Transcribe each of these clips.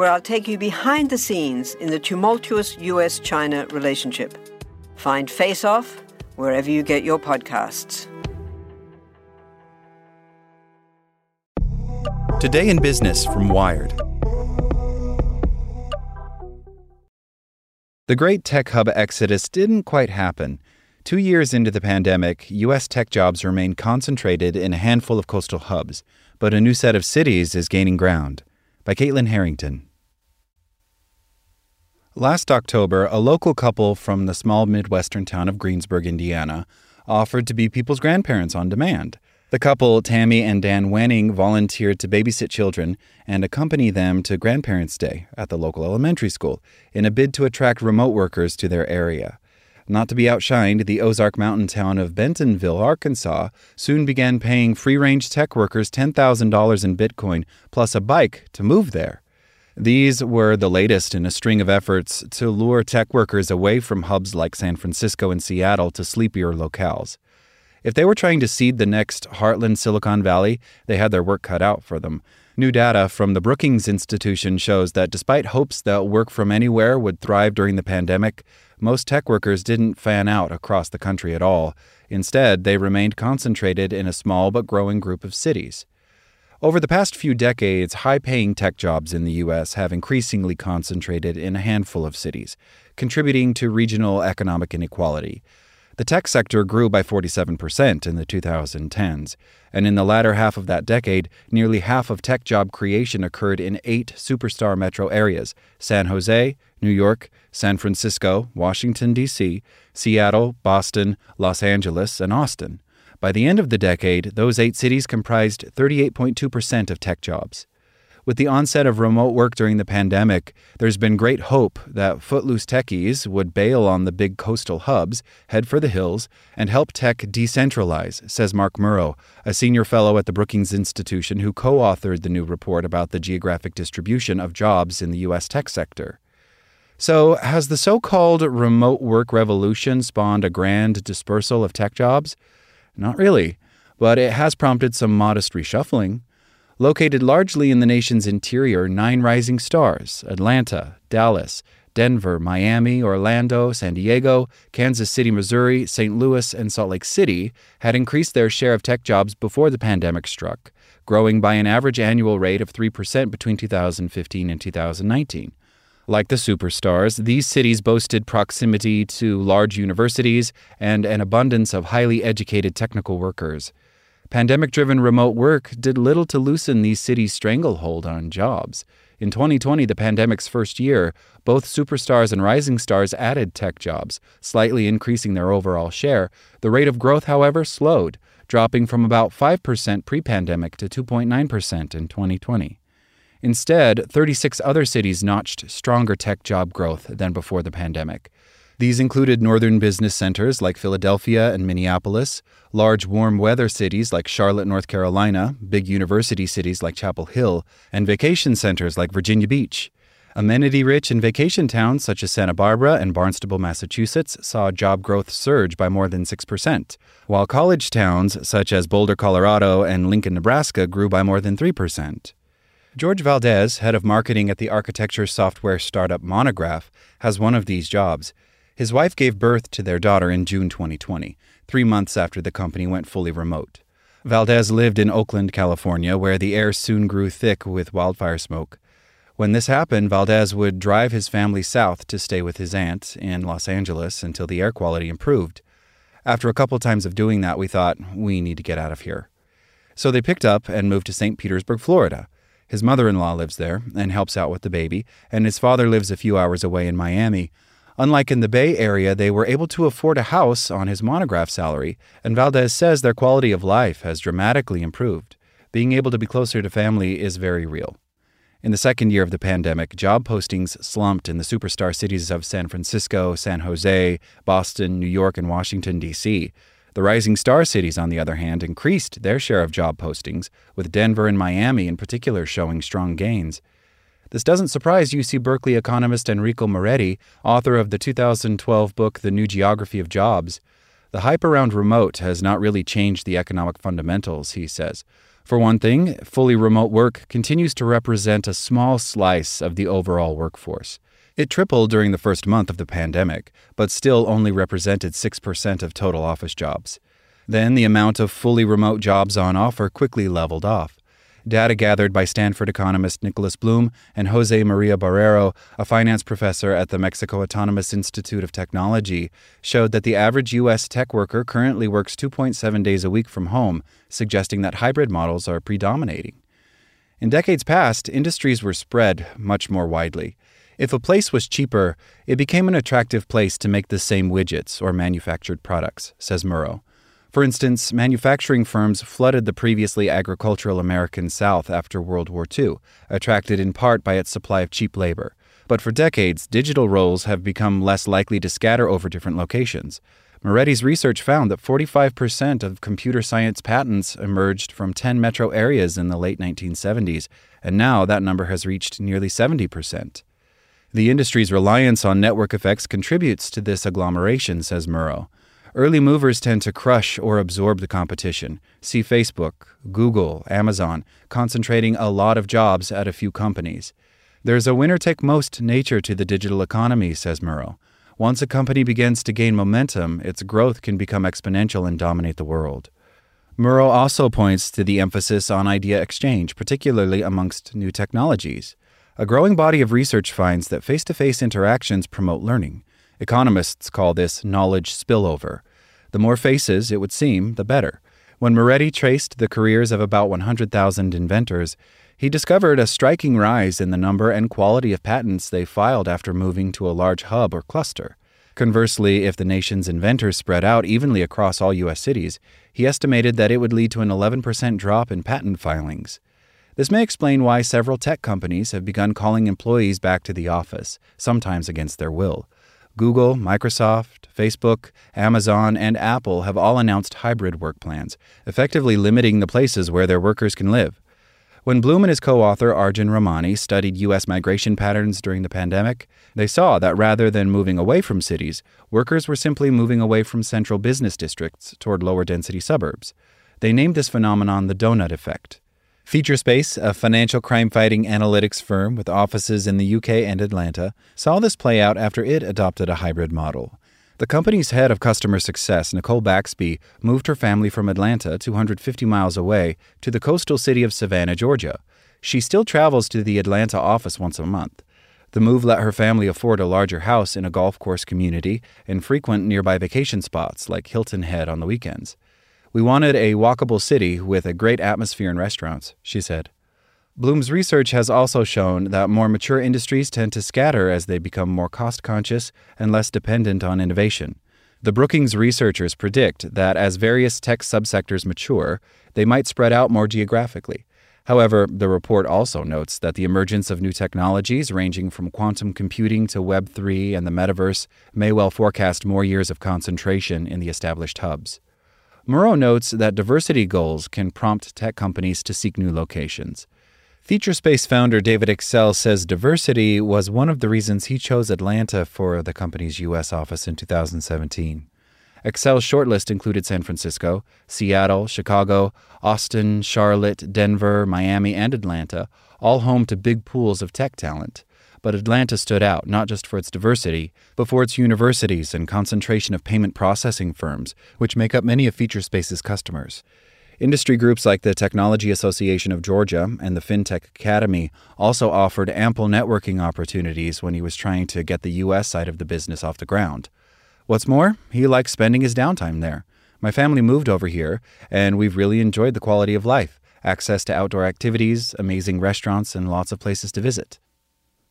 where I'll take you behind the scenes in the tumultuous US China relationship. Find Face Off wherever you get your podcasts. Today in Business from Wired. The great tech hub exodus didn't quite happen. Two years into the pandemic, U.S. tech jobs remain concentrated in a handful of coastal hubs, but a new set of cities is gaining ground. By Caitlin Harrington. Last October, a local couple from the small Midwestern town of Greensburg, Indiana, offered to be people's grandparents on demand. The couple, Tammy and Dan Wenning, volunteered to babysit children and accompany them to Grandparents' Day at the local elementary school in a bid to attract remote workers to their area. Not to be outshined, the Ozark Mountain town of Bentonville, Arkansas, soon began paying free range tech workers $10,000 in Bitcoin plus a bike to move there. These were the latest in a string of efforts to lure tech workers away from hubs like San Francisco and Seattle to sleepier locales. If they were trying to seed the next Heartland Silicon Valley, they had their work cut out for them. New data from the Brookings Institution shows that despite hopes that work from anywhere would thrive during the pandemic, most tech workers didn't fan out across the country at all. Instead, they remained concentrated in a small but growing group of cities. Over the past few decades, high paying tech jobs in the U.S. have increasingly concentrated in a handful of cities, contributing to regional economic inequality. The tech sector grew by 47% in the 2010s, and in the latter half of that decade, nearly half of tech job creation occurred in eight superstar metro areas San Jose, New York, San Francisco, Washington, D.C., Seattle, Boston, Los Angeles, and Austin. By the end of the decade, those eight cities comprised 38.2% of tech jobs. With the onset of remote work during the pandemic, there's been great hope that footloose techies would bail on the big coastal hubs, head for the hills, and help tech decentralize, says Mark Muro, a senior fellow at the Brookings Institution who co authored the new report about the geographic distribution of jobs in the U.S. tech sector. So, has the so called remote work revolution spawned a grand dispersal of tech jobs? Not really, but it has prompted some modest reshuffling. Located largely in the nation's interior, nine rising stars Atlanta, Dallas, Denver, Miami, Orlando, San Diego, Kansas City, Missouri, St. Louis, and Salt Lake City had increased their share of tech jobs before the pandemic struck, growing by an average annual rate of 3% between 2015 and 2019. Like the superstars, these cities boasted proximity to large universities and an abundance of highly educated technical workers. Pandemic driven remote work did little to loosen these cities' stranglehold on jobs. In 2020, the pandemic's first year, both superstars and rising stars added tech jobs, slightly increasing their overall share. The rate of growth, however, slowed, dropping from about 5% pre pandemic to 2.9% in 2020. Instead, 36 other cities notched stronger tech job growth than before the pandemic. These included northern business centers like Philadelphia and Minneapolis, large warm weather cities like Charlotte, North Carolina, big university cities like Chapel Hill, and vacation centers like Virginia Beach. Amenity rich and vacation towns such as Santa Barbara and Barnstable, Massachusetts saw job growth surge by more than 6%, while college towns such as Boulder, Colorado and Lincoln, Nebraska grew by more than 3%. George Valdez, head of marketing at the architecture software startup Monograph, has one of these jobs. His wife gave birth to their daughter in June 2020, three months after the company went fully remote. Valdez lived in Oakland, California, where the air soon grew thick with wildfire smoke. When this happened, Valdez would drive his family south to stay with his aunt in Los Angeles until the air quality improved. After a couple times of doing that, we thought, we need to get out of here. So they picked up and moved to St. Petersburg, Florida. His mother in law lives there and helps out with the baby, and his father lives a few hours away in Miami. Unlike in the Bay Area, they were able to afford a house on his monograph salary, and Valdez says their quality of life has dramatically improved. Being able to be closer to family is very real. In the second year of the pandemic, job postings slumped in the superstar cities of San Francisco, San Jose, Boston, New York, and Washington, D.C. The rising star cities, on the other hand, increased their share of job postings, with Denver and Miami in particular showing strong gains. This doesn't surprise UC Berkeley economist Enrico Moretti, author of the 2012 book The New Geography of Jobs. The hype around remote has not really changed the economic fundamentals, he says. For one thing, fully remote work continues to represent a small slice of the overall workforce. It tripled during the first month of the pandemic, but still only represented 6% of total office jobs. Then the amount of fully remote jobs on offer quickly leveled off. Data gathered by Stanford economist Nicholas Bloom and Jose Maria Barrero, a finance professor at the Mexico Autonomous Institute of Technology, showed that the average U.S. tech worker currently works 2.7 days a week from home, suggesting that hybrid models are predominating. In decades past, industries were spread much more widely. If a place was cheaper, it became an attractive place to make the same widgets or manufactured products, says Muro. For instance, manufacturing firms flooded the previously agricultural American South after World War II, attracted in part by its supply of cheap labor. But for decades, digital roles have become less likely to scatter over different locations. Moretti's research found that 45% of computer science patents emerged from 10 metro areas in the late 1970s, and now that number has reached nearly 70%. The industry's reliance on network effects contributes to this agglomeration, says Muro. Early movers tend to crush or absorb the competition. See Facebook, Google, Amazon, concentrating a lot of jobs at a few companies. There's a winner take most nature to the digital economy, says Muro. Once a company begins to gain momentum, its growth can become exponential and dominate the world. Muro also points to the emphasis on idea exchange, particularly amongst new technologies. A growing body of research finds that face to face interactions promote learning. Economists call this knowledge spillover. The more faces, it would seem, the better. When Moretti traced the careers of about 100,000 inventors, he discovered a striking rise in the number and quality of patents they filed after moving to a large hub or cluster. Conversely, if the nation's inventors spread out evenly across all U.S. cities, he estimated that it would lead to an 11% drop in patent filings. This may explain why several tech companies have begun calling employees back to the office, sometimes against their will. Google, Microsoft, Facebook, Amazon, and Apple have all announced hybrid work plans, effectively limiting the places where their workers can live. When Bloom and his co author Arjun Ramani studied U.S. migration patterns during the pandemic, they saw that rather than moving away from cities, workers were simply moving away from central business districts toward lower density suburbs. They named this phenomenon the donut effect. Featurespace, a financial crime fighting analytics firm with offices in the UK and Atlanta, saw this play out after it adopted a hybrid model. The company's head of customer success, Nicole Baxby, moved her family from Atlanta, 250 miles away, to the coastal city of Savannah, Georgia. She still travels to the Atlanta office once a month. The move let her family afford a larger house in a golf course community and frequent nearby vacation spots like Hilton Head on the weekends. We wanted a walkable city with a great atmosphere and restaurants, she said. Bloom's research has also shown that more mature industries tend to scatter as they become more cost conscious and less dependent on innovation. The Brookings researchers predict that as various tech subsectors mature, they might spread out more geographically. However, the report also notes that the emergence of new technologies ranging from quantum computing to Web3 and the metaverse may well forecast more years of concentration in the established hubs. Muro notes that diversity goals can prompt tech companies to seek new locations. Featurespace founder David Excell says diversity was one of the reasons he chose Atlanta for the company's U.S. office in 2017. Excell's shortlist included San Francisco, Seattle, Chicago, Austin, Charlotte, Denver, Miami, and Atlanta, all home to big pools of tech talent. But Atlanta stood out not just for its diversity, but for its universities and concentration of payment processing firms, which make up many of Featurespace's customers. Industry groups like the Technology Association of Georgia and the FinTech Academy also offered ample networking opportunities when he was trying to get the U.S. side of the business off the ground. What's more, he likes spending his downtime there. My family moved over here, and we've really enjoyed the quality of life access to outdoor activities, amazing restaurants, and lots of places to visit.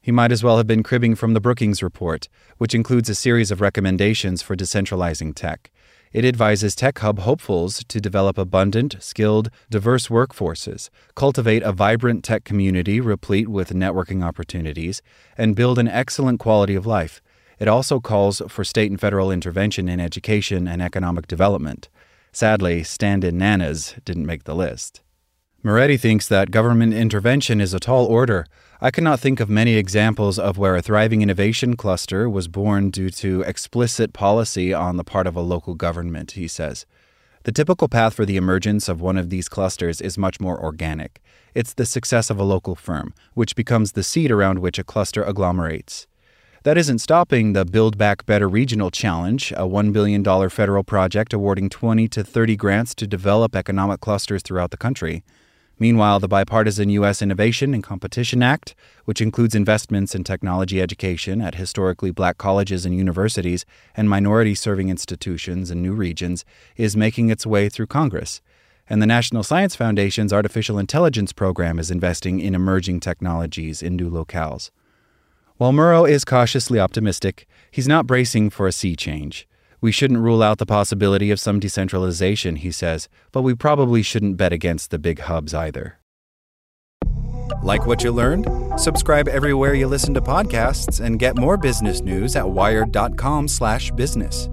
He might as well have been cribbing from the Brookings Report, which includes a series of recommendations for decentralizing tech. It advises tech hub hopefuls to develop abundant, skilled, diverse workforces, cultivate a vibrant tech community replete with networking opportunities, and build an excellent quality of life. It also calls for state and federal intervention in education and economic development. Sadly, stand in nanas didn't make the list. Moretti thinks that government intervention is a tall order. I cannot think of many examples of where a thriving innovation cluster was born due to explicit policy on the part of a local government, he says. The typical path for the emergence of one of these clusters is much more organic. It's the success of a local firm, which becomes the seed around which a cluster agglomerates. That isn't stopping the Build Back Better Regional Challenge, a $1 billion federal project awarding 20 to 30 grants to develop economic clusters throughout the country. Meanwhile, the bipartisan U.S. Innovation and Competition Act, which includes investments in technology education at historically black colleges and universities and minority serving institutions in new regions, is making its way through Congress. And the National Science Foundation's Artificial Intelligence Program is investing in emerging technologies in new locales. While Muro is cautiously optimistic, he's not bracing for a sea change. We shouldn't rule out the possibility of some decentralization, he says, but we probably shouldn't bet against the big hubs either. Like what you learned? Subscribe everywhere you listen to podcasts and get more business news at wired.com/business.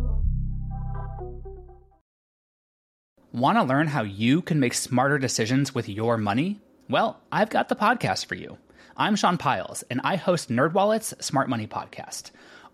Want to learn how you can make smarter decisions with your money? Well, I've got the podcast for you. I'm Sean Pyles, and I host NerdWallet's Smart Money Podcast.